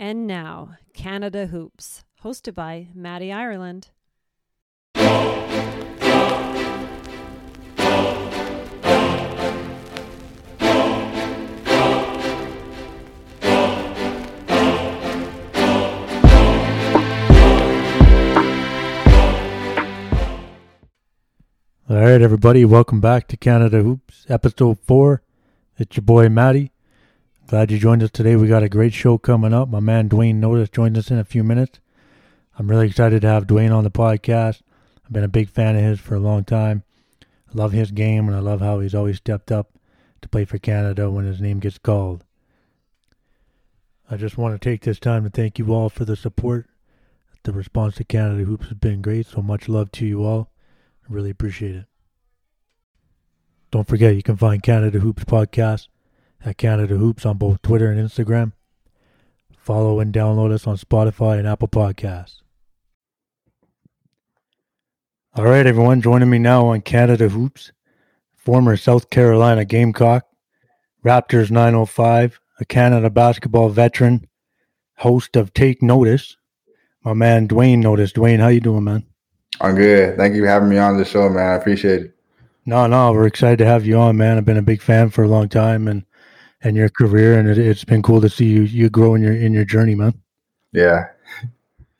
And now, Canada Hoops, hosted by Maddie Ireland. All right, everybody, welcome back to Canada Hoops, episode four. It's your boy Matty. Glad you joined us today. We got a great show coming up. My man Duane Notice joins us in a few minutes. I'm really excited to have Duane on the podcast. I've been a big fan of his for a long time. I love his game, and I love how he's always stepped up to play for Canada when his name gets called. I just want to take this time to thank you all for the support. The response to Canada Hoops has been great, so much love to you all. I really appreciate it. Don't forget, you can find Canada Hoops Podcast at Canada Hoops on both Twitter and Instagram. Follow and download us on Spotify and Apple Podcasts. All right, everyone, joining me now on Canada Hoops, former South Carolina Gamecock, Raptors 905, a Canada basketball veteran, host of Take Notice, my man Duane Notice. Duane, how you doing, man? I'm good. Thank you for having me on the show, man. I appreciate it. No, no, we're excited to have you on, man. I've been a big fan for a long time, and and your career, and it, has been cool to see you you grow in your in your journey, man. Yeah,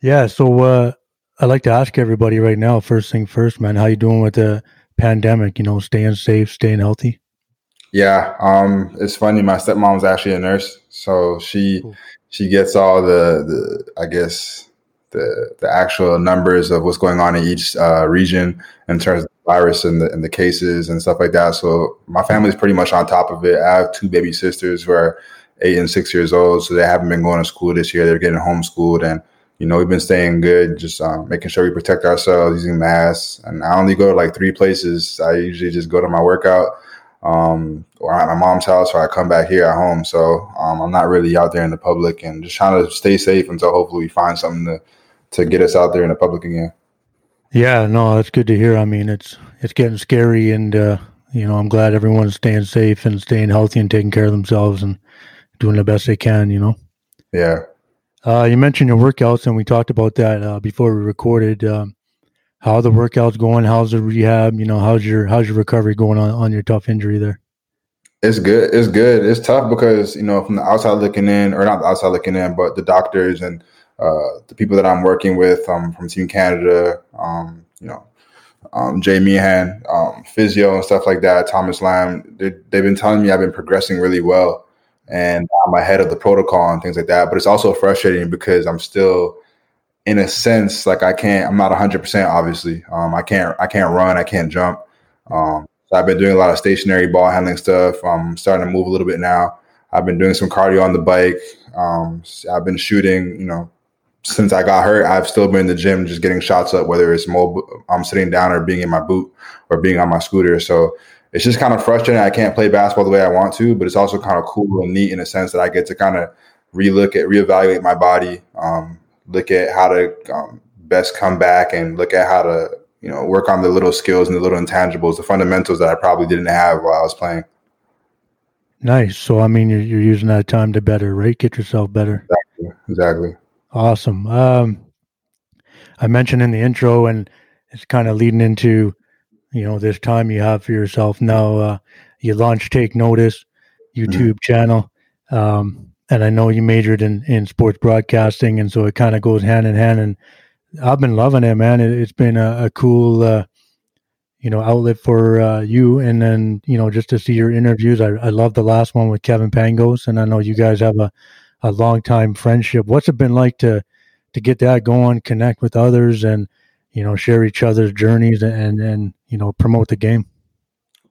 yeah. So uh, I'd like to ask everybody right now. First thing first, man. How you doing with the pandemic? You know, staying safe, staying healthy. Yeah, um, it's funny. My stepmom's actually a nurse, so she cool. she gets all the the I guess the the actual numbers of what's going on in each uh, region in terms of virus and the, and the cases and stuff like that. So my family's pretty much on top of it. I have two baby sisters who are eight and six years old, so they haven't been going to school this year. They're getting homeschooled, and you know we've been staying good, just um, making sure we protect ourselves using masks. And I only go to like three places. I usually just go to my workout um, or at my mom's house, or I come back here at home. So um, I'm not really out there in the public, and just trying to stay safe until hopefully we find something to to get us out there in the public again. Yeah, no, that's good to hear. I mean, it's it's getting scary, and uh, you know, I'm glad everyone's staying safe and staying healthy and taking care of themselves and doing the best they can. You know. Yeah. Uh, you mentioned your workouts, and we talked about that uh, before we recorded. Um, how the workouts going? How's the rehab? You know, how's your how's your recovery going on on your tough injury there? It's good. It's good. It's tough because you know from the outside looking in, or not the outside looking in, but the doctors and uh, the people that I'm working with um, from Team Canada, um, you know, um, Jay Meehan, um, physio and stuff like that, Thomas Lamb, they've been telling me I've been progressing really well and I'm ahead of the protocol and things like that. But it's also frustrating because I'm still, in a sense, like I can't, I'm not 100% obviously. Um, I can't, I can't run, I can't jump. Um, so I've been doing a lot of stationary ball handling stuff. I'm starting to move a little bit now. I've been doing some cardio on the bike. I've been shooting, you know, since I got hurt, I've still been in the gym just getting shots up, whether it's mobile, I'm sitting down or being in my boot or being on my scooter. So it's just kind of frustrating. I can't play basketball the way I want to, but it's also kind of cool and neat in a sense that I get to kind of relook at, reevaluate my body, um, look at how to um, best come back and look at how to, you know, work on the little skills and the little intangibles, the fundamentals that I probably didn't have while I was playing. Nice. So, I mean, you're, you're using that time to better, right? Get yourself better. Exactly. exactly. Awesome. Um, I mentioned in the intro, and it's kind of leading into, you know, this time you have for yourself now. Uh, you launched Take Notice YouTube mm-hmm. channel, um, and I know you majored in in sports broadcasting, and so it kind of goes hand in hand. And I've been loving it, man. It, has been a, a cool, uh, you know, outlet for uh, you, and then you know, just to see your interviews. I, I love the last one with Kevin Pangos, and I know you guys have a a long time friendship. What's it been like to to get that going, connect with others, and you know share each other's journeys and and you know promote the game?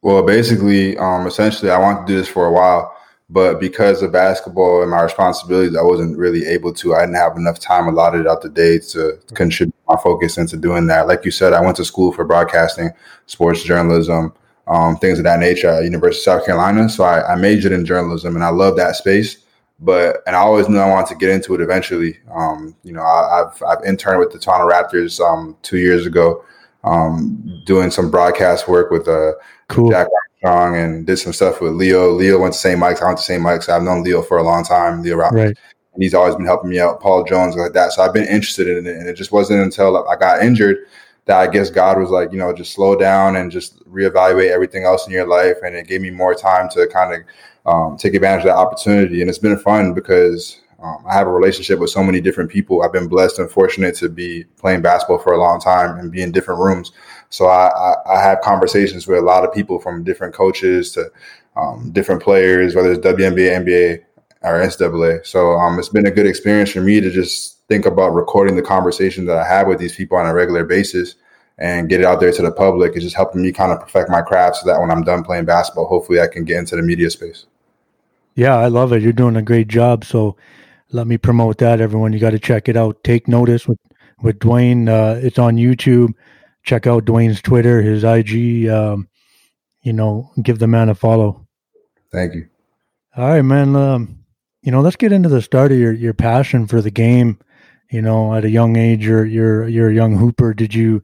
Well, basically, um, essentially, I wanted to do this for a while, but because of basketball and my responsibilities, I wasn't really able to. I didn't have enough time allotted out the day to contribute my focus into doing that. Like you said, I went to school for broadcasting, sports journalism, um, things of that nature at University of South Carolina. So I, I majored in journalism, and I love that space but and I always knew I wanted to get into it eventually. Um, you know, I, have I've interned with the Toronto Raptors um, two years ago, um, doing some broadcast work with uh, cool. Jack Armstrong and did some stuff with Leo. Leo went to St. Mike's. I went to St. Mike's. I've known Leo for a long time. Leo Rautins. Right. and he's always been helping me out. Paul Jones, like that. So I've been interested in it, and it just wasn't until I got injured that I guess God was like, you know, just slow down and just reevaluate everything else in your life, and it gave me more time to kind of um, take advantage of that opportunity. And it's been fun because um, I have a relationship with so many different people. I've been blessed and fortunate to be playing basketball for a long time and be in different rooms. So I, I, I have conversations with a lot of people from different coaches to um, different players, whether it's WNBA, NBA, or NCAA. So um, it's been a good experience for me to just think about recording the conversation that I have with these people on a regular basis and get it out there to the public. It's just helping me kind of perfect my craft so that when I'm done playing basketball, hopefully I can get into the media space. Yeah, I love it. You're doing a great job. So let me promote that. Everyone, you got to check it out. Take notice with with Duane. Uh, it's on YouTube. Check out Duane's Twitter, his IG. Um, you know, give the man a follow. Thank you. All right, man. Um, you know, let's get into the start of your your passion for the game. You know, at a young age, you're you're you're a young hooper. Did you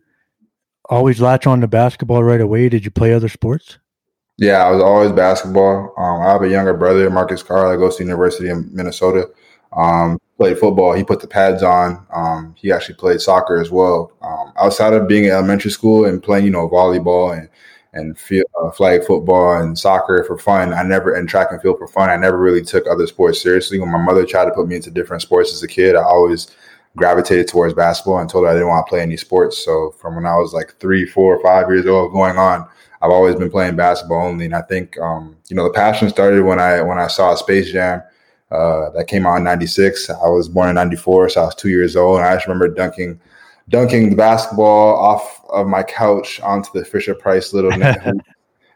always latch on to basketball right away? Did you play other sports? Yeah, I was always basketball. Um, I have a younger brother, Marcus Carr, that goes to University of Minnesota. Um, played football. He put the pads on. Um, he actually played soccer as well. Um, outside of being in elementary school and playing, you know, volleyball and and field, uh, flag football and soccer for fun, I never and track and field for fun. I never really took other sports seriously. When my mother tried to put me into different sports as a kid, I always gravitated towards basketball and told her I didn't want to play any sports. So from when I was like three, four, five years old, going on, I've always been playing basketball only. And I think um, you know the passion started when I when I saw Space Jam uh, that came out in '96. I was born in '94, so I was two years old, and I just remember dunking dunking the basketball off of my couch onto the Fisher Price little net.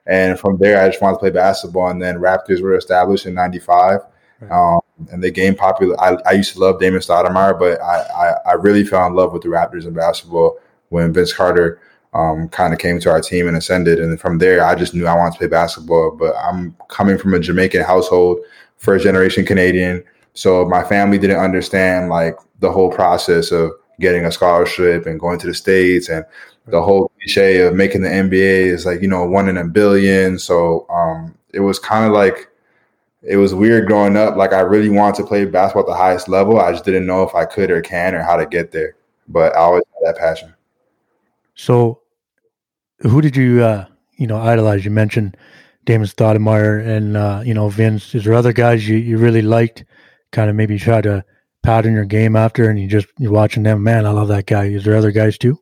And from there, I just wanted to play basketball. And then Raptors were established in '95. Right. Um, and they gained popular. I, I, used to love Damon Stoudemire, but I, I, I, really fell in love with the Raptors in basketball when Vince Carter um, kind of came to our team and ascended. And from there, I just knew I wanted to play basketball. But I'm coming from a Jamaican household, first generation Canadian. So my family didn't understand like the whole process of getting a scholarship and going to the States and the whole cliche of making the NBA is like, you know, one in a billion. So um, it was kind of like, it was weird growing up. Like I really wanted to play basketball at the highest level. I just didn't know if I could or can or how to get there. But I always had that passion. So, who did you uh, you know idolize? You mentioned Damon Stoudemire and uh, you know Vince. Is there other guys you, you really liked? Kind of maybe try to pattern your game after, and you just you're watching them. Man, I love that guy. Is there other guys too?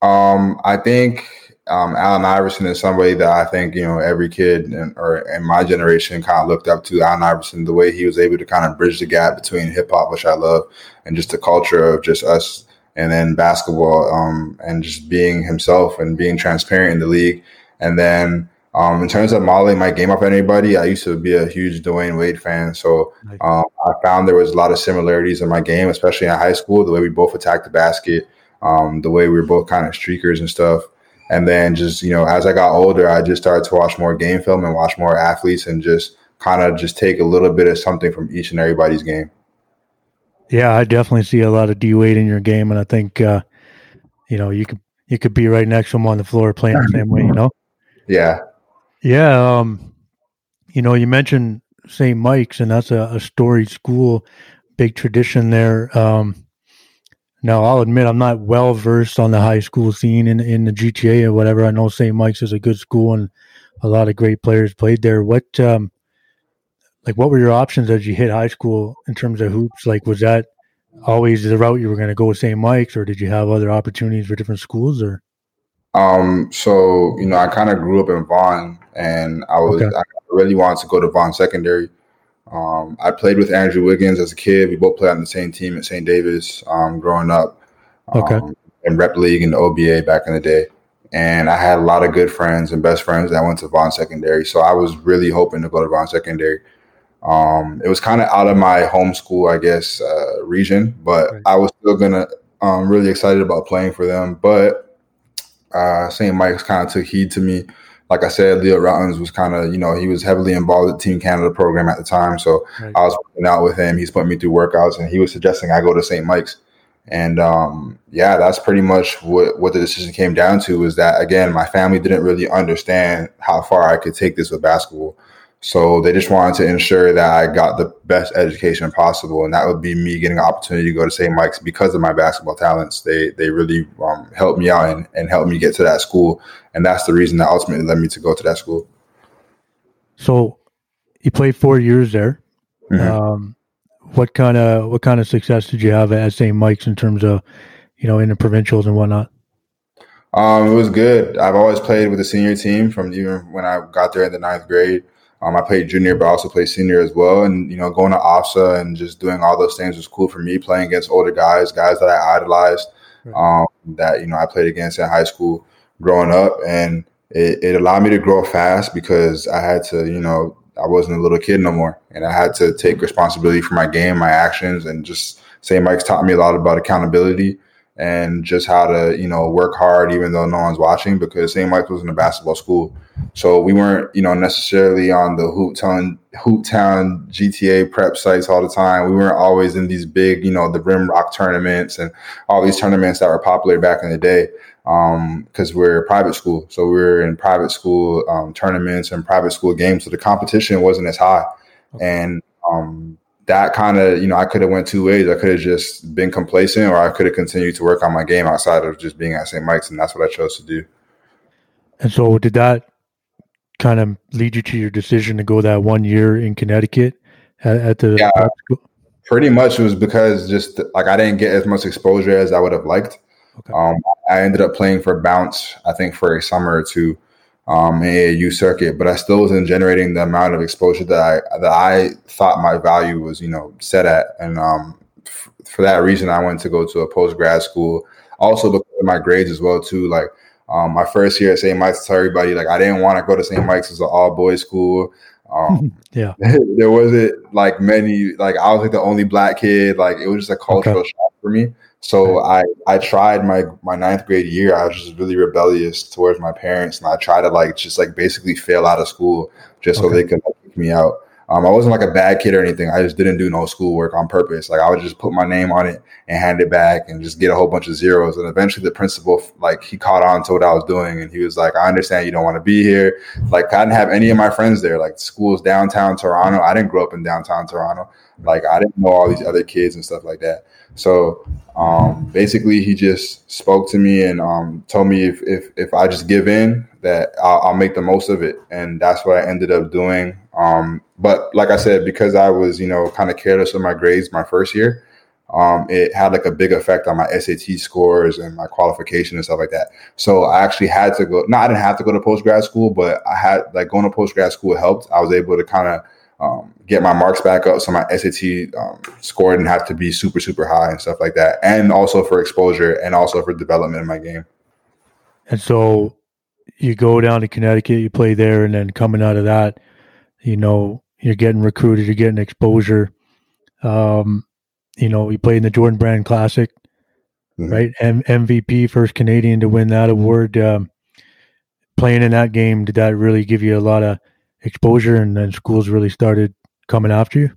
Um, I think um, Allen Iverson is somebody that I think you know every kid in, or in my generation kind of looked up to. Allen Iverson, the way he was able to kind of bridge the gap between hip hop, which I love, and just the culture of just us and then basketball um, and just being himself and being transparent in the league. And then um, in terms of modeling my game off anybody, I used to be a huge Dwyane Wade fan. So um, I found there was a lot of similarities in my game, especially in high school, the way we both attacked the basket, um, the way we were both kind of streakers and stuff. And then just, you know, as I got older, I just started to watch more game film and watch more athletes and just kind of just take a little bit of something from each and everybody's game. Yeah, I definitely see a lot of D Wade in your game, and I think uh, you know you could you could be right next to him on the floor playing the same way. You know. Yeah. Yeah. Um, you know, you mentioned St. Mike's, and that's a, a storied school, big tradition there. Um, now, I'll admit I'm not well versed on the high school scene in in the GTA or whatever. I know St. Mike's is a good school, and a lot of great players played there. What um, like what were your options as you hit high school in terms of hoops? Like was that always the route you were going to go with St. Mike's, or did you have other opportunities for different schools? Or um, so you know, I kind of grew up in Vaughan, and I was okay. I really wanted to go to Vaughan Secondary. Um, I played with Andrew Wiggins as a kid. We both played on the same team at St. Davis um, growing up. Okay. Um, in rep league and the OBA back in the day. And I had a lot of good friends and best friends that went to Vaughan Secondary. So I was really hoping to go to Vaughan Secondary. Um, it was kind of out of my homeschool, I guess, uh, region, but right. I was still gonna um, really excited about playing for them. But uh, St. Mike's kind of took heed to me. Like I said, Leo Rautins was kind of, you know, he was heavily involved with the Team Canada program at the time. So right. I was working out with him. He's putting me through workouts, and he was suggesting I go to St. Mike's. And um, yeah, that's pretty much what, what the decision came down to. Was that again, my family didn't really understand how far I could take this with basketball. So they just wanted to ensure that I got the best education possible, and that would be me getting an opportunity to go to St. Mike's because of my basketball talents. They they really um, helped me out and, and helped me get to that school, and that's the reason that ultimately led me to go to that school. So you played four years there. Mm-hmm. Um, what kind of what kind of success did you have at St. Mike's in terms of you know in the provincials and whatnot? Um, it was good. I've always played with the senior team from even when I got there in the ninth grade. Um, I played junior, but I also played senior as well. And you know, going to OFSA and just doing all those things was cool for me. Playing against older guys, guys that I idolized, um, that you know I played against in high school growing up, and it, it allowed me to grow fast because I had to, you know, I wasn't a little kid no more, and I had to take responsibility for my game, my actions, and just St. Mike's taught me a lot about accountability and just how to you know work hard even though no one's watching because St. Mike's wasn't a basketball school, so we weren't you know necessarily on the hoop town hoop town GTA prep sites all the time. We weren't always in these big you know the Rim Rock tournaments and all these tournaments that were popular back in the day because um, we're a private school, so we are in private school um, tournaments and private school games, so the competition wasn't as high, okay. and um, that kind of you know I could have went two ways. I could have just been complacent, or I could have continued to work on my game outside of just being at St. Mike's, and that's what I chose to do. And so, did that kind of lead you to your decision to go that one year in Connecticut at, at the? Yeah, pretty much it was because just like I didn't get as much exposure as I would have liked. Okay. Um, I ended up playing for Bounce, I think, for a summer or two um, AAU circuit, but I still wasn't generating the amount of exposure that I that I thought my value was, you know, set at. And um, f- for that reason, I went to go to a post grad school. Also because of my grades as well too. Like um, my first year at St. Mike's, tell everybody like I didn't want to go to St. Mike's as an all boys school. Um, yeah, there wasn't like many like I was like the only black kid. Like it was just a cultural okay. shock for me. So I I tried my my ninth grade year. I was just really rebellious towards my parents, and I tried to like just like basically fail out of school just okay. so they could like, kick me out. Um, I wasn't like a bad kid or anything. I just didn't do no schoolwork on purpose. Like I would just put my name on it and hand it back and just get a whole bunch of zeros. And eventually the principal, like he caught on to what I was doing and he was like, I understand you don't want to be here. Like I didn't have any of my friends there. Like school's downtown Toronto. I didn't grow up in downtown Toronto. Like I didn't know all these other kids and stuff like that. So um, basically, he just spoke to me and um, told me if, if if I just give in, that I'll, I'll, make the most of it, and that's what I ended up doing. Um, but like I said, because I was you know kind of careless with my grades my first year, um, it had like a big effect on my SAT scores and my qualification and stuff like that. So I actually had to go. No, I didn't have to go to post grad school, but I had like going to post grad school helped. I was able to kind of um, get my marks back up so my SAT um, score didn't have to be super, super high and stuff like that. And also for exposure and also for development in my game. And so you go down to Connecticut, you play there, and then coming out of that, you know, you're getting recruited, you're getting exposure. Um, you know, you play in the Jordan Brand Classic, mm-hmm. right? M- MVP, first Canadian to win that award. Um, playing in that game, did that really give you a lot of exposure and then schools really started coming after you?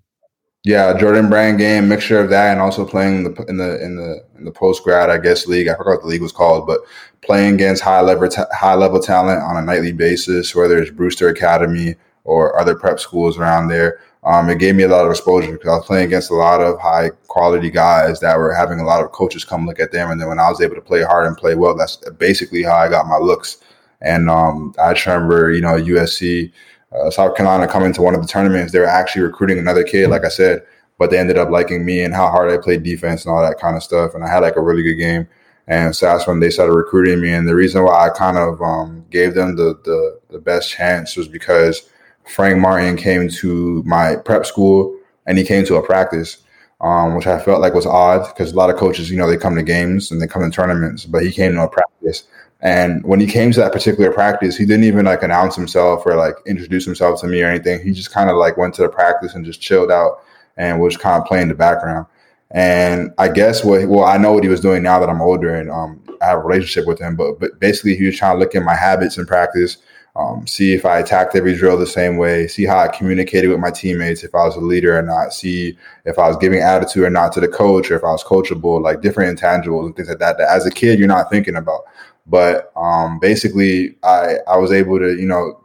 Yeah, Jordan Brand game, mixture of that and also playing the, in the in the in the post grad, I guess league. I forgot what the league was called, but playing against high level high level talent on a nightly basis, whether it's Brewster Academy or other prep schools around there. Um, it gave me a lot of exposure because I was playing against a lot of high quality guys that were having a lot of coaches come look at them. And then when I was able to play hard and play well, that's basically how I got my looks. And um, I remember, you know, USC uh, South Carolina coming to one of the tournaments, they were actually recruiting another kid, like I said, but they ended up liking me and how hard I played defense and all that kind of stuff. And I had like a really good game. And so that's when they started recruiting me. And the reason why I kind of um, gave them the, the, the best chance was because Frank Martin came to my prep school and he came to a practice, um, which I felt like was odd because a lot of coaches, you know, they come to games and they come to tournaments, but he came to a practice and when he came to that particular practice, he didn't even like announce himself or like introduce himself to me or anything. He just kind of like went to the practice and just chilled out and was kind of playing the background. And I guess what well, I know what he was doing now that I'm older and um, I have a relationship with him. But but basically, he was trying to look at my habits in practice, um, see if I attacked every drill the same way, see how I communicated with my teammates, if I was a leader or not, see if I was giving attitude or not to the coach, or if I was coachable, like different intangibles and things like that. That as a kid, you're not thinking about. But um, basically, I I was able to you know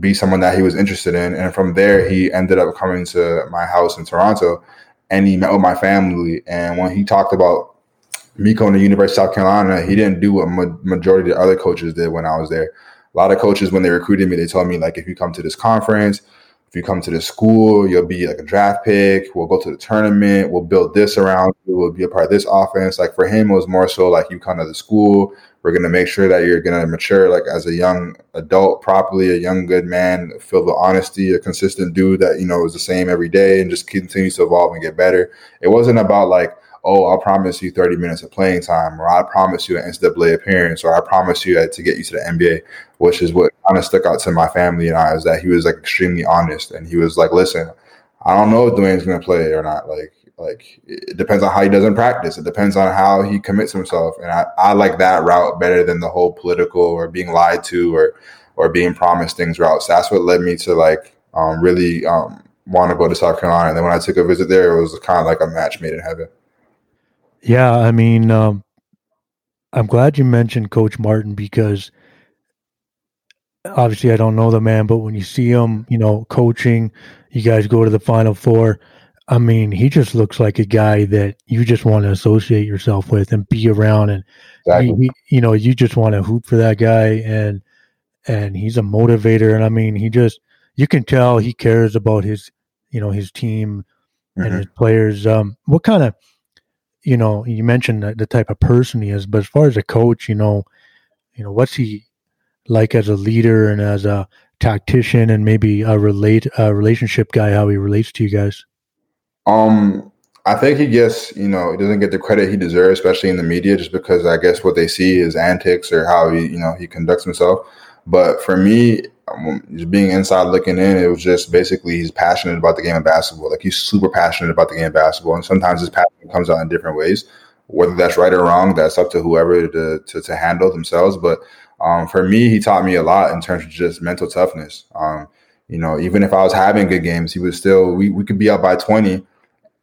be someone that he was interested in. And from there, he ended up coming to my house in Toronto and he met with my family. And when he talked about me going to the University of South Carolina, he didn't do what ma- majority of the other coaches did when I was there. A lot of coaches, when they recruited me, they told me like, if you come to this conference, if you come to the school, you'll be like a draft pick. We'll go to the tournament. We'll build this around you. We'll be a part of this offense. Like for him, it was more so like you come to the school. We're gonna make sure that you're gonna mature like as a young adult properly, a young good man, filled with honesty, a consistent dude that you know is the same every day and just continues to evolve and get better. It wasn't about like oh, I'll promise you 30 minutes of playing time, or I promise you an NCAA appearance, or I promise you uh, to get you to the NBA, which is what kind of stuck out to my family and I is that he was like extremely honest and he was like, listen, I don't know if Duane's going to play or not. Like, like it depends on how he does in practice. It depends on how he commits himself. And I, I like that route better than the whole political or being lied to or, or being promised things route. So that's what led me to like um, really um, want to go to South Carolina. And then when I took a visit there, it was kind of like a match made in heaven. Yeah, I mean, um, I'm glad you mentioned Coach Martin because obviously I don't know the man, but when you see him, you know, coaching, you guys go to the Final Four. I mean, he just looks like a guy that you just want to associate yourself with and be around, and exactly. he, he, you know, you just want to hoop for that guy, and and he's a motivator, and I mean, he just you can tell he cares about his, you know, his team and mm-hmm. his players. Um, what kind of you know, you mentioned the type of person he is, but as far as a coach, you know, you know, what's he like as a leader and as a tactician and maybe a relate a relationship guy, how he relates to you guys? Um, I think he gets, you know, he doesn't get the credit he deserves, especially in the media, just because I guess what they see is antics or how he, you know, he conducts himself. But for me, just being inside looking in, it was just basically he's passionate about the game of basketball. Like he's super passionate about the game of basketball, and sometimes his passion comes out in different ways. Whether that's right or wrong, that's up to whoever to to, to handle themselves. But um, for me, he taught me a lot in terms of just mental toughness. Um, you know, even if I was having good games, he was still we we could be up by twenty,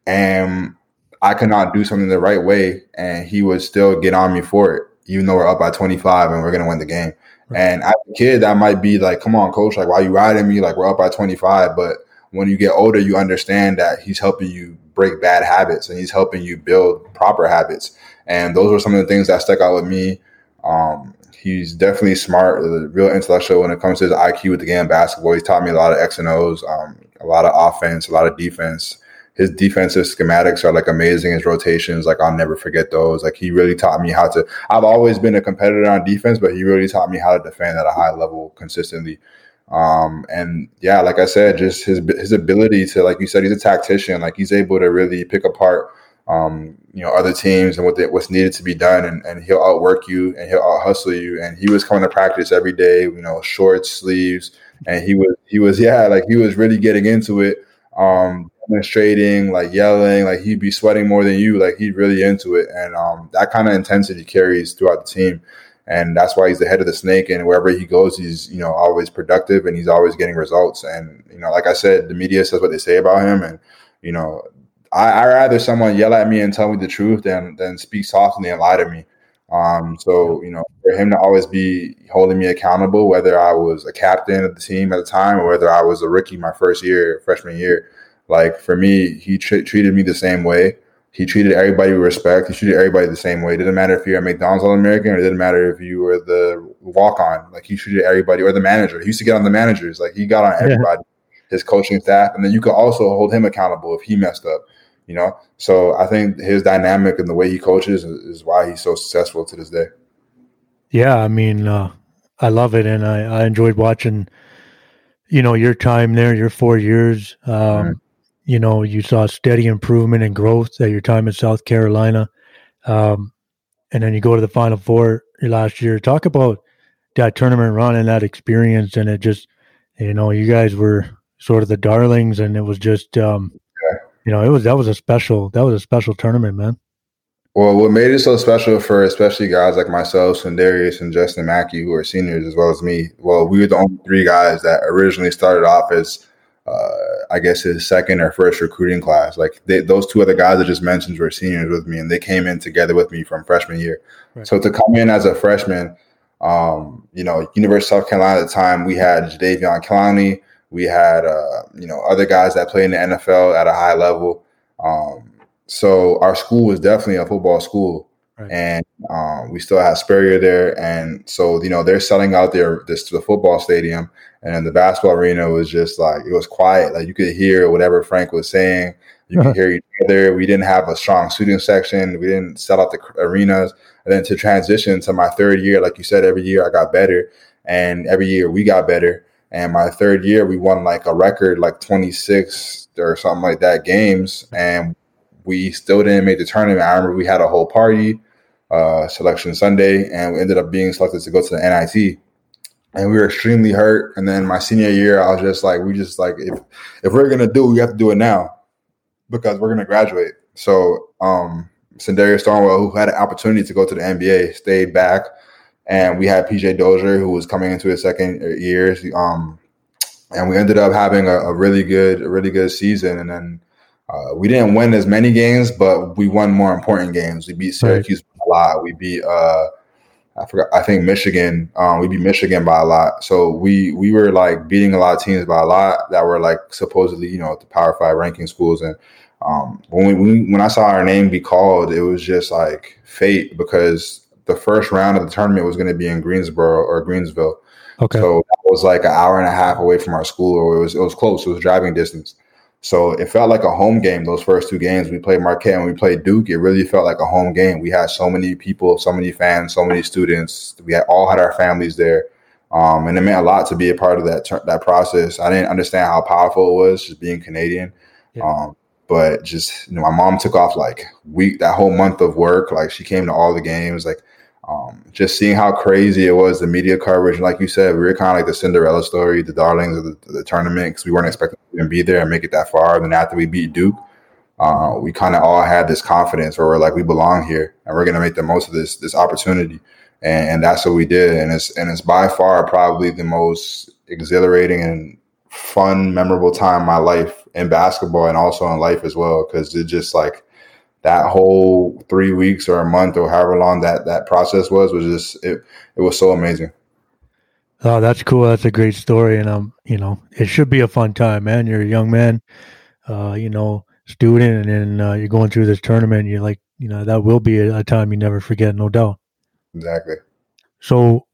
and I could not do something the right way, and he would still get on me for it, even though we're up by twenty five and we're gonna win the game. And as a kid, that might be like, come on, coach, like, why you riding me? Like, we're up by 25. But when you get older, you understand that he's helping you break bad habits and he's helping you build proper habits. And those were some of the things that stuck out with me. Um, he's definitely smart, real intellectual when it comes to his IQ with the game of basketball. He's taught me a lot of X and O's, um, a lot of offense, a lot of defense his defensive schematics are like amazing. His rotations, like I'll never forget those. Like he really taught me how to. I've always been a competitor on defense, but he really taught me how to defend at a high level consistently. Um, and yeah, like I said, just his his ability to, like you said, he's a tactician. Like he's able to really pick apart, um, you know, other teams and what they, what's needed to be done, and, and he'll outwork you and he'll out hustle you. And he was coming to practice every day, you know, shorts, sleeves, and he was he was yeah, like he was really getting into it. Um, demonstrating, like yelling, like he'd be sweating more than you. Like he's really into it, and um, that kind of intensity carries throughout the team, and that's why he's the head of the snake. And wherever he goes, he's you know always productive and he's always getting results. And you know, like I said, the media says what they say about him, and you know, I, I rather someone yell at me and tell me the truth than than speak softly and lie to me. Um, so you know, for him to always be holding me accountable, whether I was a captain of the team at the time or whether I was a rookie my first year, freshman year, like for me, he tr- treated me the same way. He treated everybody with respect. He treated everybody the same way. It didn't matter if you're a McDonald's All American or it didn't matter if you were the walk on. Like he treated everybody or the manager. He used to get on the managers. Like he got on everybody, yeah. his coaching staff. And then you could also hold him accountable if he messed up, you know? So I think his dynamic and the way he coaches is, is why he's so successful to this day. Yeah. I mean, uh, I love it. And I, I enjoyed watching, you know, your time there, your four years. Um, mm-hmm you know, you saw steady improvement and growth at your time in South Carolina. Um, and then you go to the Final Four last year. Talk about that tournament run and that experience. And it just, you know, you guys were sort of the darlings, and it was just, um, yeah. you know, it was that was a special that was a special tournament, man. Well, what made it so special for especially guys like myself, Darius and Justin McKie, who are seniors as well as me. Well, we were the only three guys that originally started off as uh, I guess his second or first recruiting class. Like they, those two other guys I just mentioned were seniors with me, and they came in together with me from freshman year. Right. So to come in as a freshman, Um, you know, University of South Carolina at the time, we had Jadeveon Clowney, we had uh, you know other guys that played in the NFL at a high level. Um, so our school was definitely a football school, right. and um, we still had Spurrier there, and so you know they're selling out their this the football stadium, and the basketball arena was just like it was quiet, like you could hear whatever Frank was saying. You could hear each other. We didn't have a strong student section. We didn't sell out the arenas. And then to transition to my third year, like you said, every year I got better, and every year we got better. And my third year, we won like a record, like 26 or something like that games, and we still didn't make the tournament. I remember we had a whole party, uh, selection Sunday, and we ended up being selected to go to the NIT. And we were extremely hurt. And then my senior year, I was just like, we just like if if we're gonna do, it, we have to do it now because we're gonna graduate. So um Thornwell, who had an opportunity to go to the NBA, stayed back, and we had PJ Dozier, who was coming into his second year. Um, and we ended up having a, a really good, a really good season. And then uh, we didn't win as many games, but we won more important games. We beat Syracuse. A lot. We beat, uh, I forgot, I think Michigan. Um, we beat Michigan by a lot. So we we were like beating a lot of teams by a lot that were like supposedly, you know, the Power Five ranking schools. And um, when we when I saw our name be called, it was just like fate because the first round of the tournament was going to be in Greensboro or Greensville. Okay. So it was like an hour and a half away from our school, or it was it was close. It was driving distance. So it felt like a home game. Those first two games, we played Marquette and we played Duke. It really felt like a home game. We had so many people, so many fans, so many students. We had all had our families there, um, and it meant a lot to be a part of that that process. I didn't understand how powerful it was just being Canadian. Yeah. Um, but just you know, my mom took off like week that whole month of work. Like she came to all the games. Like um, just seeing how crazy it was the media coverage. Like you said, we were kind of like the Cinderella story, the darlings of the, the tournament because we weren't expecting to even be there and make it that far. And then after we beat Duke, uh, we kind of all had this confidence where we're like, we belong here and we're going to make the most of this this opportunity. And, and that's what we did. And it's and it's by far probably the most exhilarating and fun, memorable time in my life in basketball and also in life as well. Cause it just like that whole three weeks or a month or however long that that process was was just it it was so amazing. Oh, that's cool. That's a great story. And um, you know, it should be a fun time, man. You're a young man, uh, you know, student and then uh, you're going through this tournament, you're like, you know, that will be a, a time you never forget, no doubt. Exactly. So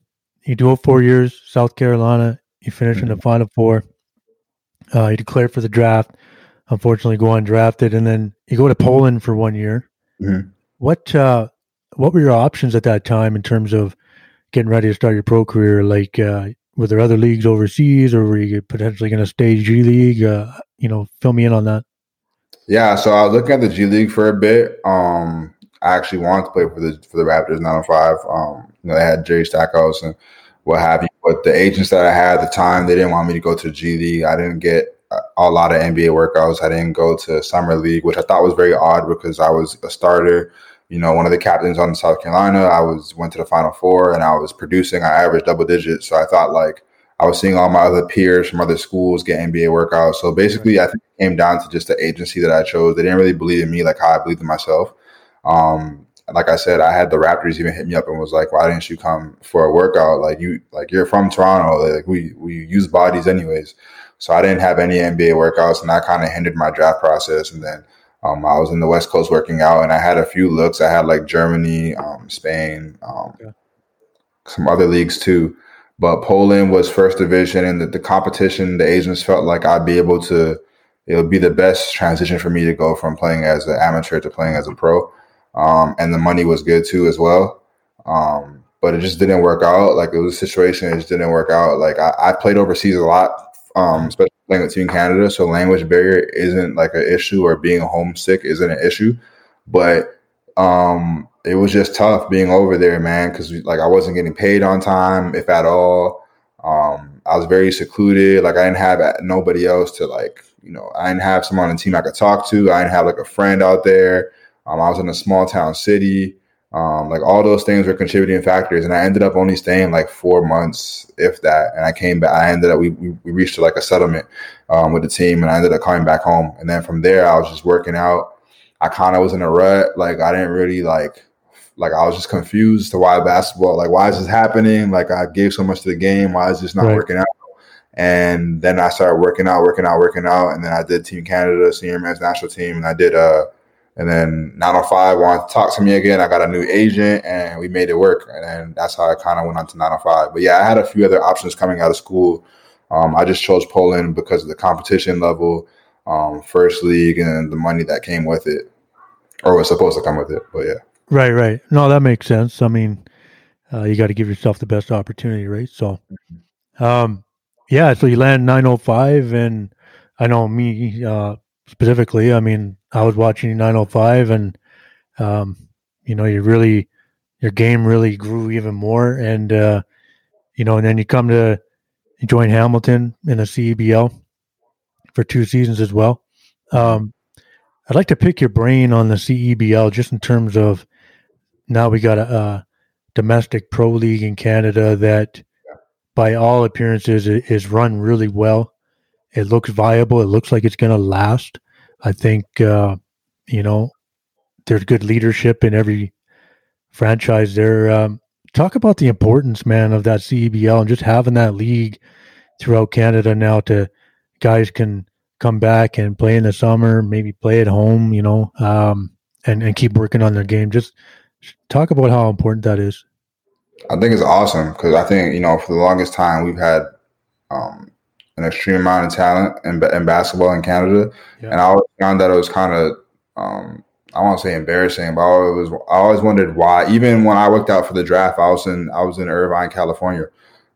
you do it four years, South Carolina, you finish mm-hmm. in the mm-hmm. final four. Uh, you declare for the draft. Unfortunately, go undrafted, and then you go to Poland for one year. Mm-hmm. What uh, what were your options at that time in terms of getting ready to start your pro career? Like, uh, were there other leagues overseas, or were you potentially going to stay G League? Uh, you know, fill me in on that. Yeah, so I was looking at the G League for a bit. Um, I actually wanted to play for the for the Raptors 905. Um, you know, they had Jerry Stackhouse and what have you. But the agents that I had at the time, they didn't want me to go to the G League. I didn't get a lot of NBA workouts. I didn't go to summer league, which I thought was very odd because I was a starter. You know, one of the captains on South Carolina. I was went to the Final Four and I was producing. I averaged double digits, so I thought like I was seeing all my other peers from other schools get NBA workouts. So basically, I think it came down to just the agency that I chose. They didn't really believe in me like how I believed in myself. Um, like I said, I had the Raptors even hit me up and was like, "Why didn't you come for a workout? Like you, like you're from Toronto. Like we we use bodies anyways." So I didn't have any NBA workouts, and that kind of hindered my draft process. And then um, I was in the West Coast working out, and I had a few looks. I had like Germany, um, Spain, um, yeah. some other leagues too. But Poland was first division, and the, the competition, the agents felt like I'd be able to. It would be the best transition for me to go from playing as an amateur to playing as a pro um, and the money was good too as well. Um, but it just didn't work out. Like it was a situation, it just didn't work out. Like I, I played overseas a lot, um, especially playing with Team Canada. So language barrier isn't like an issue, or being homesick isn't an issue. But um, it was just tough being over there, man, because like I wasn't getting paid on time, if at all. Um, I was very secluded. Like I didn't have nobody else to like, you know, I didn't have someone on the team I could talk to. I didn't have like a friend out there. Um, I was in a small town city. Um, like all those things were contributing factors, and I ended up only staying like four months, if that. And I came back. I ended up we we, we reached like a settlement um, with the team, and I ended up coming back home. And then from there, I was just working out. I kind of was in a rut. Like I didn't really like like I was just confused to why basketball, like why is this happening? Like I gave so much to the game, why is this not right. working out? And then I started working out, working out, working out, and then I did Team Canada senior men's national team, and I did uh, and then 905 wanted to talk to me again. I got a new agent, and we made it work, and then that's how I kind of went on to 905. But yeah, I had a few other options coming out of school. Um, I just chose Poland because of the competition level, um, first league, and the money that came with it, or was supposed to come with it. But yeah. Right, right. No, that makes sense. I mean, uh, you got to give yourself the best opportunity, right? So, um, yeah. So you land 905, and I know me uh, specifically. I mean, I was watching 905, and um, you know, you really your game really grew even more, and uh, you know, and then you come to join Hamilton in the CEBL for two seasons as well. Um, I'd like to pick your brain on the CEBL just in terms of now we got a, a domestic pro league in Canada that, by all appearances, is run really well. It looks viable. It looks like it's going to last. I think uh, you know there's good leadership in every franchise there. Um, talk about the importance, man, of that CEBL and just having that league throughout Canada now to guys can come back and play in the summer, maybe play at home, you know, um, and and keep working on their game. Just Talk about how important that is. I think it's awesome because I think you know for the longest time we've had um, an extreme amount of talent in, in basketball in Canada, yeah. and I always found that it was kind of um, I won't say embarrassing, but I always I always wondered why. Even when I worked out for the draft, I was in I was in Irvine, California,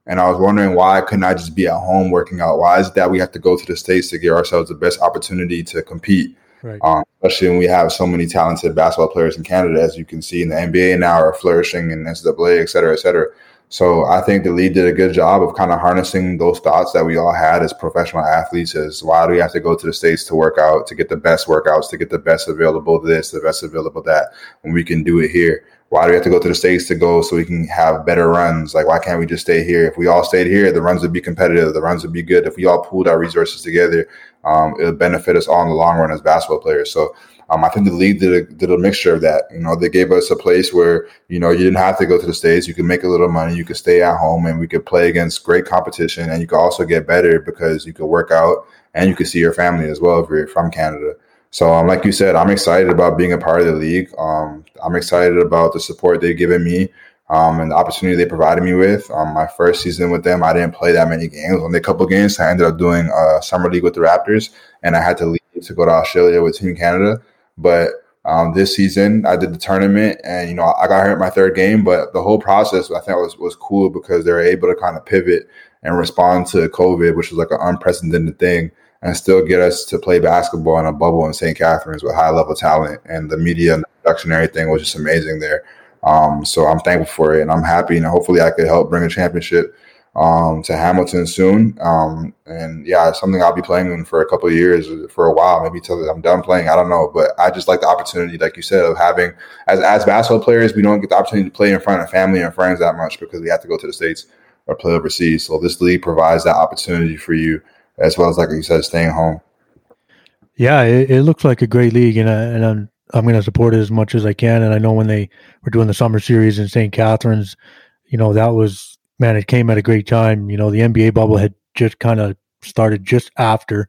and I was wondering why couldn't I just be at home working out? Why is it that we have to go to the states to give ourselves the best opportunity to compete? right. um, especially when we have so many talented basketball players in Canada, as you can see in the NBA now are flourishing in NCAA, et cetera, et cetera. So I think the league did a good job of kind of harnessing those thoughts that we all had as professional athletes. is why do we have to go to the states to work out to get the best workouts, to get the best available this, the best available that, when we can do it here? Why do we have to go to the states to go so we can have better runs? Like why can't we just stay here? If we all stayed here, the runs would be competitive. The runs would be good. If we all pooled our resources together, um, it would benefit us all in the long run as basketball players. So um, I think the league did a, did a mixture of that. You know, they gave us a place where you know you didn't have to go to the states. You could make a little money. You could stay at home, and we could play against great competition. And you could also get better because you could work out and you could see your family as well if you're from Canada. So, um, like you said, I'm excited about being a part of the league. Um, I'm excited about the support they've given me um, and the opportunity they provided me with. Um, my first season with them, I didn't play that many games. Only a couple games. I ended up doing a summer league with the Raptors, and I had to leave to go to Australia with Team Canada. But um, this season, I did the tournament, and you know I got hurt my third game. But the whole process, I think, was was cool because they were able to kind of pivot and respond to COVID, which was like an unprecedented thing, and still get us to play basketball in a bubble in St. Catharines with high level talent. And the media and production and everything was just amazing there. Um, so I'm thankful for it, and I'm happy, and hopefully I could help bring a championship um, to Hamilton soon. Um, and yeah, it's something I'll be playing in for a couple of years, for a while, maybe till I'm done playing. I don't know, but I just like the opportunity, like you said, of having as as basketball players, we don't get the opportunity to play in front of family and friends that much because we have to go to the states or play overseas. So this league provides that opportunity for you, as well as like you said, staying home. Yeah, it, it looks like a great league, and, I, and I'm I'm going to support it as much as I can. And I know when they were doing the summer series in St. Catharines, you know, that was, man, it came at a great time. You know, the NBA bubble had just kind of started just after,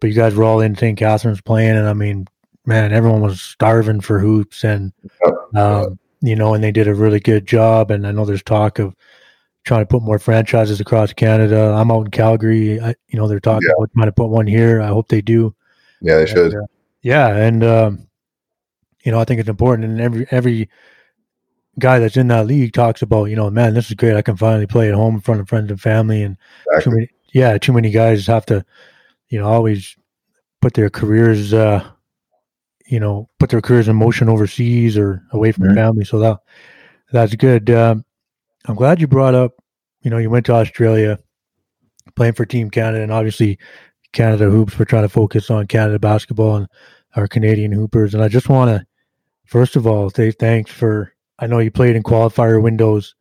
but you guys were all in St. Catharines playing. And I mean, man, everyone was starving for hoops and, um, you know, and they did a really good job. And I know there's talk of trying to put more franchises across Canada. I'm out in Calgary. I, you know, they're talking yeah. about trying to put one here. I hope they do. Yeah, they should. And, uh, yeah. And, um, you know, I think it's important, and every every guy that's in that league talks about, you know, man, this is great. I can finally play at home in front of friends and family, and exactly. too many, yeah, too many guys have to, you know, always put their careers, uh, you know, put their careers in motion overseas or away from mm-hmm. family. So that that's good. Um, I'm glad you brought up, you know, you went to Australia playing for Team Canada, and obviously Canada hoops. We're trying to focus on Canada basketball and our Canadian hoopers, and I just want to first of all, say thanks for. I know you played in qualifier windows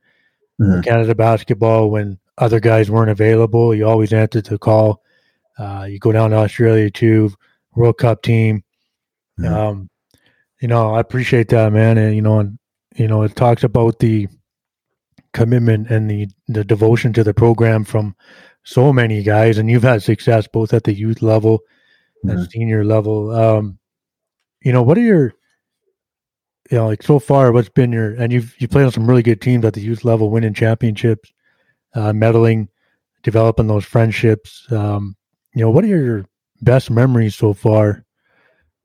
mm-hmm. Canada basketball when other guys weren't available. You always answered the call. Uh, you go down to Australia too, World Cup team. Mm-hmm. Um, you know, I appreciate that, man. And you know, and you know, it talks about the commitment and the the devotion to the program from so many guys, and you've had success both at the youth level mm-hmm. and senior level. Um, you know, what are your you know, like so far, what's been your and you've you played on some really good teams at the youth level, winning championships, uh, medaling, developing those friendships. Um, you know, what are your best memories so far?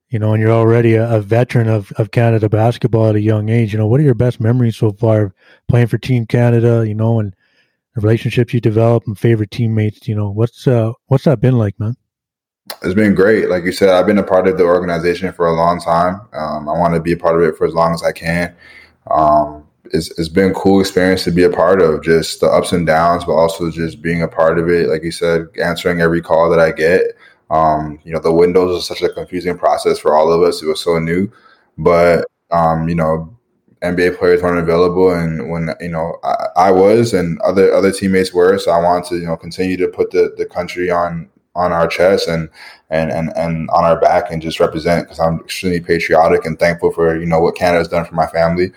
You know, and you're already a, a, veteran of, of Canada basketball at a young age. You know, what are your best memories so far playing for Team Canada? You know, and the relationships you develop and favorite teammates. You know, what's uh, what's that been like, man? It's been great. Like you said, I've been a part of the organization for a long time. Um, I want to be a part of it for as long as I can. Um, it's, it's been a cool experience to be a part of, just the ups and downs, but also just being a part of it. Like you said, answering every call that I get. Um, you know, the windows was such a confusing process for all of us. It was so new, but um, you know, NBA players weren't available, and when you know I, I, was, and other other teammates were, so I wanted to you know continue to put the, the country on on our chest and and and and on our back and just represent because I'm extremely patriotic and thankful for you know what Canada's done for my family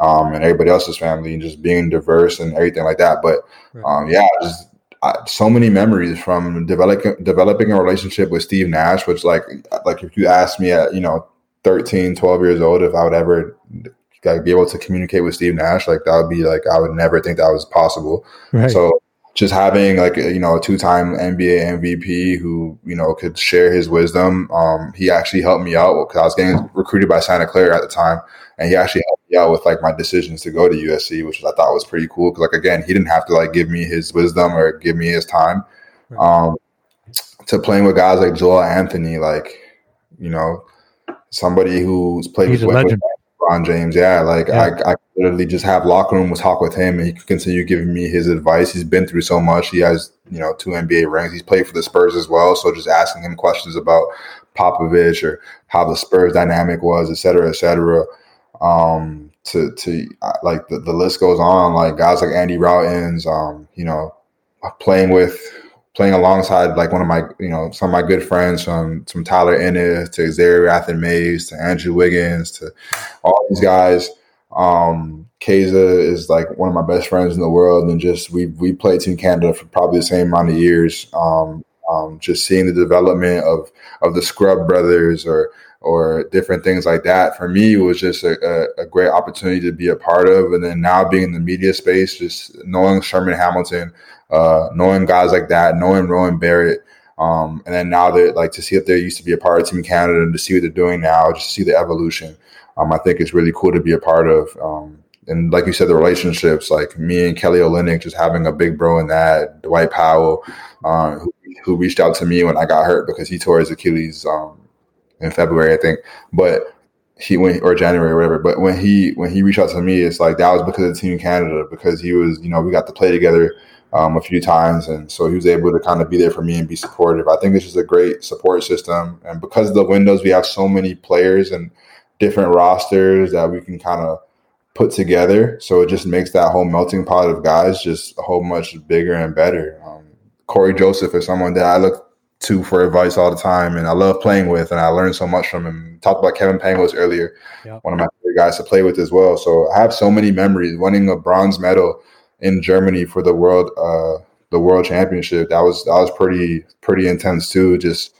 um, and everybody else's family and just being diverse and everything like that. But um, yeah, just I, so many memories from developing developing a relationship with Steve Nash, which like like if you asked me at you know 13, 12 years old if I would ever like be able to communicate with Steve Nash, like that would be like I would never think that was possible. Right. So just having like you know a two-time NBA MVP who you know could share his wisdom. Um, he actually helped me out because I was getting recruited by Santa Clara at the time, and he actually helped me out with like my decisions to go to USC, which I thought was pretty cool. Because like again, he didn't have to like give me his wisdom or give me his time. Um, to playing with guys like Joel Anthony, like you know somebody who's played He's with, with LeBron James. Yeah, like yeah. I, I literally just have locker room with talk with him, and he can continue giving me his advice. He's been through so much. He has you know two NBA rings. He's played for the Spurs as well. So just asking him questions about Popovich or how the Spurs dynamic was, et cetera, et cetera. Um, to to uh, like the, the list goes on. Like guys like Andy Rautins, um, you know, playing with playing alongside like one of my, you know, some of my good friends from from Tyler Ennis to Xavier Rathan-Mayes to Andrew Wiggins to all these guys. Um, Keza is like one of my best friends in the world, and just we we played Team Canada for probably the same amount of years. Um, um, just seeing the development of of the Scrubb brothers or or different things like that for me was just a, a, a, great opportunity to be a part of and then now being in the media space just knowing sherman hamilton uh, knowing guys like that, knowing Rowan Barrett, um, and then now that like to see that they used to be a part of Team Canada and to see what they're doing now, just to see the evolution. Um, I think it's really cool to be a part of. Um, and like you said, the relationships, like me and Kelly Olynyk, just having a big bro in that. Dwight Powell, uh, who, who, reached out to me when I got hurt because he tore his Achilles um, in February, I think. But he went or January or whatever. But when he when he reached out to me, it's like that was because of Team Canada because he was you know we got to play together um, a few times, and so he was able to kind of be there for me and be supportive. I think it's just a great support system, and because of the windows, we have so many players and different rosters that we can kind of put together. So it just makes that whole melting pot of guys just a whole much bigger and better. Um, Cory Joseph is someone that I look to for advice all the time, and I love playing with, and I learned so much from him. Talked about Kevin Pangos earlier, yep. one of my favorite guys to play with as well. So I have so many memories. Winning a bronze medal in Germany for the world uh, the world championship. That was that was pretty pretty intense too. Just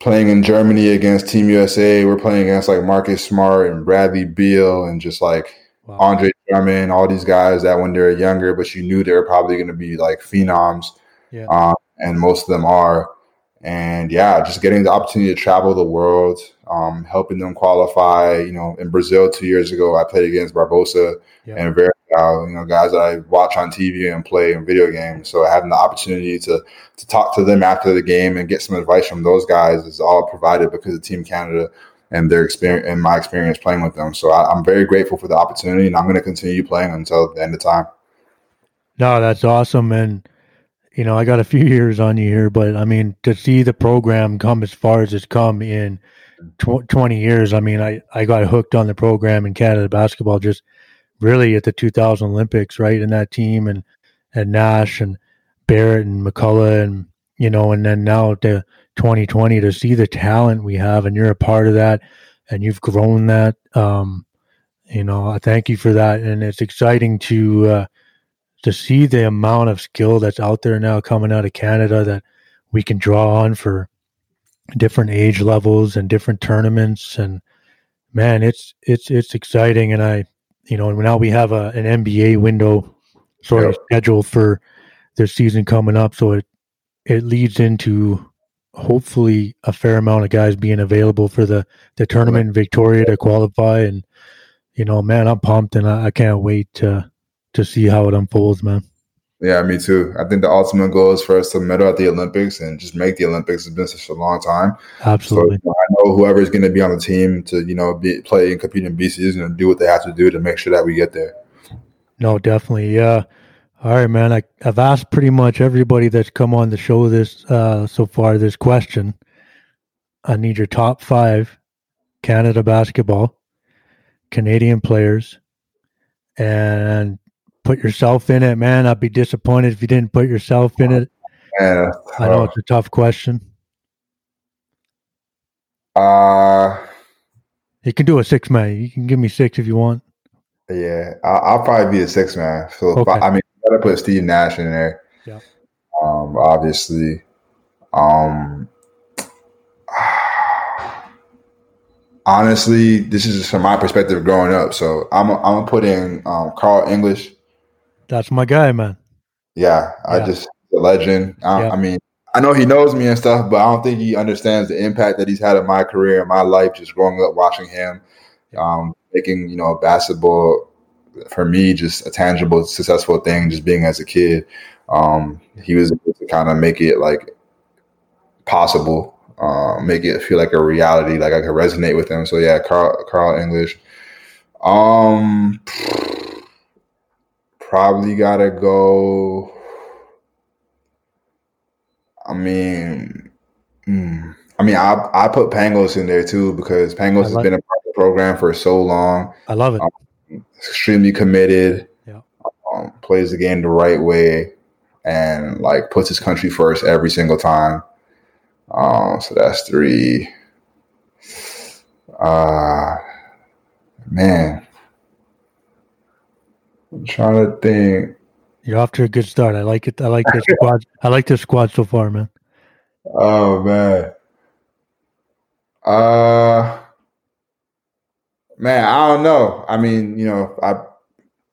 playing in Germany against Team USA. We're playing against like Marcus Smart and Bradley Beal and just like wow. Andre Drummond, all these guys that when they're younger, but you knew they were probably going to be like phenoms. Yeah. Um, and most of them are. And yeah, just getting the opportunity to travel the world, um, helping them qualify. You know, in Brazil two years ago, I played against Barbosa yeah. and very you know, guys that I watch on TV and play in video games. So having the opportunity to to talk to them after the game and get some advice from those guys is all provided because of Team Canada and their experience and my experience playing with them. So I, am very grateful for the opportunity, and I'm going to continue playing until the end of time. No, that's awesome, and you know I got a few years on you here, but I mean to see the program come as far as it's come in tw- 20 years. I mean, I I got hooked on the program in Canada basketball just really at the 2000 Olympics, right? In that team and and Nash and Barrett and MacCulloch and you know, and then now to 2020 to see the talent we have, and you're a part of that, and you've grown that. Um, you know, I thank you for that, and it's exciting to uh, to see the amount of skill that's out there now coming out of Canada that we can draw on for different age levels and different tournaments and man it's it's it's exciting and i you know and now we have a an nba window sort of schedule for this season coming up. So it it leads into hopefully a fair amount of guys being available for the the tournament in victoria to qualify. And you know man i'm pumped and i, I can't wait to to see how it unfolds man yeah, me too. I think the ultimate goal is for us to medal at the Olympics and just make the Olympics. It's been such a long time. Absolutely. So, you know, I know whoever is going to be on the team to you know be, play and compete in BC is going to do what they have to do to make sure that we get there. No, definitely. Yeah. All right, man. I, I've asked pretty much everybody that's come on the show this uh, so far this question. I need your top five Canada basketball, Canadian players, and put yourself in it, man. I'd be disappointed if you didn't put yourself in it. Yeah, I know it's a tough question. Uh, you can do a six man. You can give me six if you want. Yeah, I'll, I'll probably be a six man. So okay. I, I mean, I gotta put Steve Nash in there. Yeah. Um, obviously. Um. Honestly, this is just from my perspective growing up. So I'm I'm gonna put in um, Carl English. That's my guy, man. Yeah, I yeah. just a legend. I, yeah. I, mean, I know he knows me and stuff, but I don't think he understands the impact that he's had in my career and my life. Just growing up watching him, um, making you know basketball for me just a tangible, successful thing. Just being as a kid, um, he was able to kind of make it like possible, uh, make it feel like a reality. Like I could resonate with him. So yeah, Carl, Carl English. Um probably gotta go. I mean, mm, I mean, I I put Pangos in there too because Pangos has been a part of the program for so long. I love it. Um, extremely committed. Yeah. Um, plays the game the right way, and like puts his country first every single time. Um, so that's three. Uh man, I'm trying to think. You're off to a good start. I like it. I like this squad. I like this squad so far, man. Oh man. Uh man, I don't know. I mean, you know, I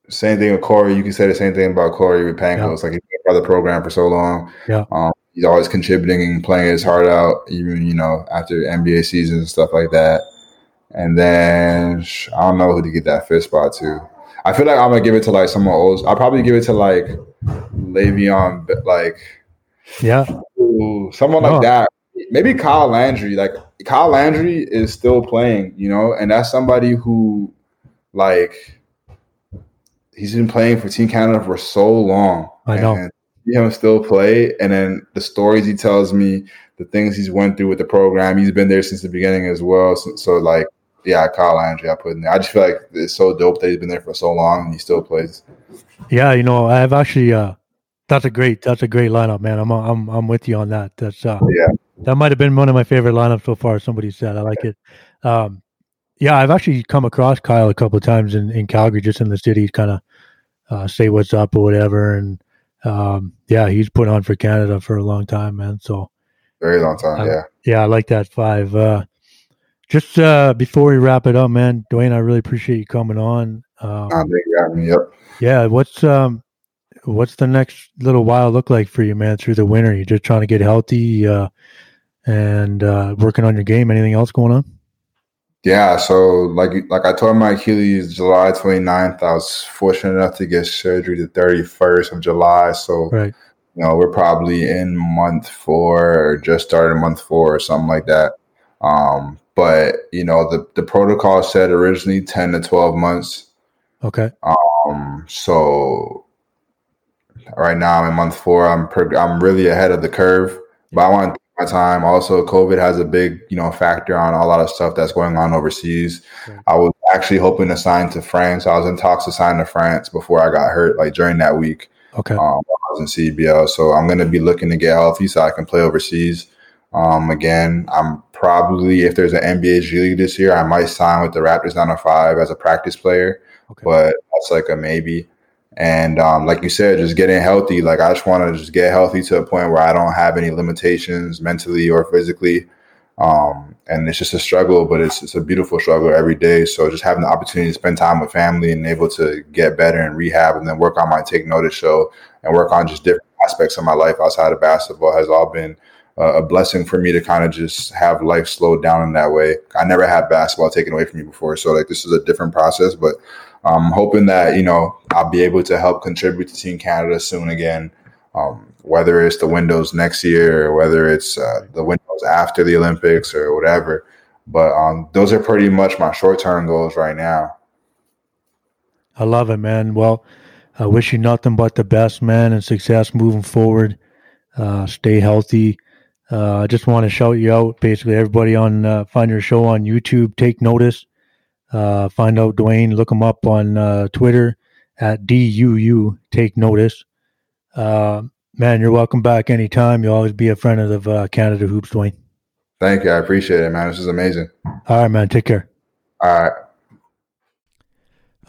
same thing with Corey. You can say the same thing about Corey with Pangos. Yeah. Like he's been part of the program for so long. Yeah. Um, he's always contributing and playing his heart out, even you know after NBA season and stuff like that. And then I don't know who to get that fifth spot to. I feel like I'm gonna give it to like someone old. I'll probably give it to like Levon, like yeah, ooh, someone like that. Maybe Kyle Landry. Like Kyle Landry is still playing, you know, and that's somebody who, like, he's been playing for Team Canada for so long. I know. See him still play, and then the stories he tells me, the things he's went through with the program. He's been there since the beginning as well. So, so like yeah, Kyle Landry, I put in there. I just feel like it's so dope that he's been there for so long and he still plays. Yeah, you know, I've actually uh that's a great that's a great lineup, man. I'm I'm I'm with you on that. That's uh yeah. That might have been one of my favorite lineups so far. Somebody said I like it. Um, yeah, I've actually come across Kyle a couple of times in, in Calgary, just in the city, kind of uh, say what's up or whatever. And um, yeah, he's put on for Canada for a long time, man. So very long time. yeah, yeah, I like that five. Uh, just uh, before we wrap it up, man, Duane, I really appreciate you coming on. Um, oh, having me. Yep. Yeah. What's um, what's the next little while look like for you, man? Through the winter, you're just trying to get healthy uh, and uh, working on your game. Anything else going on? Yeah, so like like I told my Achilles July 29th, I was fortunate enough to get surgery the 31st of July. So right. you know, we're probably in month four or just started month four or something like that. Um, but you know the the protocol said originally 10 to 12 months. Okay. Um so right now i'm in month four. I'm per, i'm really ahead of the curve but i want to take my time. Also covid has a big you know factor on a lot of stuff that's going on overseas. Okay. i was actually hoping to sign to france. I was in talks to sign to france before i got hurt like during that week. Okay. Um, i was in CEBL so i'm going to be looking to get healthy so i can play overseas um, again, I'm probably if there's an NBA G League this year, I might sign with the Raptors 905 as a practice player, okay. but that's like a maybe. And um, like you said, just getting healthy. Like I just want to just get healthy to a point where I don't have any limitations mentally or physically. Um, and it's just a struggle, but it's it's a beautiful struggle every day. So just having the opportunity to spend time with family and able to get better and rehab, and then work on my take notice show and work on just different aspects of my life outside of basketball has all been uh, a blessing for me to kind of just have life slowed down in that way. I never had basketball taken away from me before, so like this is a different process, but I'm hoping that you know I'll be able to help contribute to Team Canada soon again. Um, whether it's the windows next year or whether it's uh, the windows after the Olympics or whatever. But um, those are pretty much my short term goals right now. I love it, man. Well, I wish you nothing but the best, man, and success moving forward. Uh, stay healthy. Uh, I just want to shout you out, basically, everybody on uh, find your show on YouTube. Take notice. Uh, find out Duane. Look him up on uh, Twitter at DUU. Take notice. Man, you're welcome back anytime. You'll always be a friend of uh, Canada Hoops, Duane. Thank you. I appreciate it, man. This is amazing. All right, man. Take care. All right.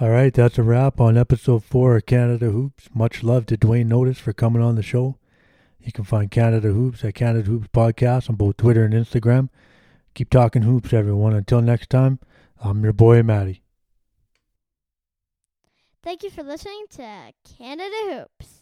All right, that's a wrap on episode four of Canada Hoops. Much love to Duane Notice for coming on the show. You can find Canada Hoops at Canada Hoops Podcast on both Twitter and Instagram. Keep talking hoops, everyone. Until next time, I'm your boy, Matty. Thank you for listening to Canada Hoops.